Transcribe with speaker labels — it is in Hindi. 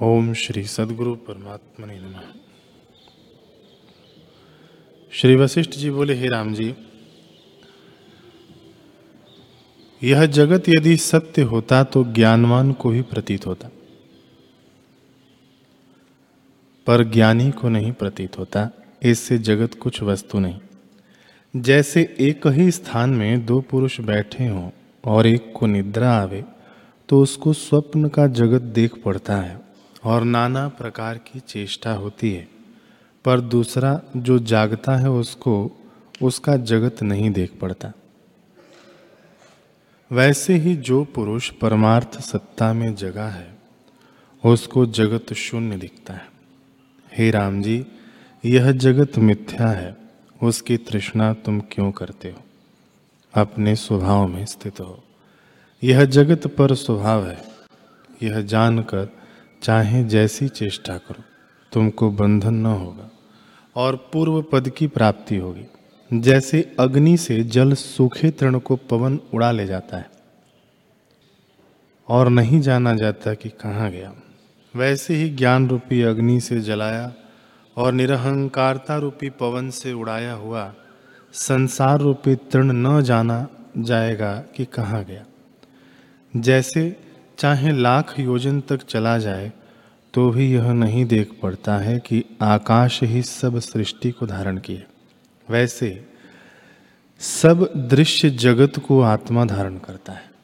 Speaker 1: ओम श्री सदगुरु परमात्मा नमः। श्री वशिष्ठ जी बोले, हे राम जी, यह जगत यदि सत्य होता तो ज्ञानवान को ही प्रतीत होता। पर ज्ञानी को नहीं प्रतीत होता, इससे जगत कुछ वस्तु नहीं। जैसे एक ही स्थान में दो पुरुष बैठे हों और एक को निद्रा आवे तो उसको स्वप्न का जगत देख पड़ता है। और नाना प्रकार की चेष्टा होती है, पर दूसरा जो जागता है उसको उसका जगत नहीं देख पड़ता। वैसे ही जो पुरुष परमार्थ सत्ता में जगा है, उसको जगत शून्य दिखता है। हे राम जी, यह जगत मिथ्या है, उसकी तृष्णा तुम क्यों करते हो? अपने स्वभाव में स्थित हो। यह जगत पर स्वभाव है, यह जानकर चाहे जैसी चेष्टा करो, तुमको बंधन न होगा और पूर्व पद की प्राप्ति होगी। जैसे अग्नि से जल सूखे तृण को पवन उड़ा ले जाता है, और नहीं जाना जाता कि कहाँ गया। वैसे ही ज्ञान रूपी अग्नि से जलाया और निरहंकारता रूपी पवन से उड़ाया हुआ संसार रूपी तृण न जाना जाएगा कि कहाँ गया। जैसे चाहे लाख योजन तक चला जाए तो भी यह नहीं देख पड़ता है कि आकाश ही सब सृष्टि को धारण किए। वैसे, सब दृश्य जगत को आत्मा धारण करता है।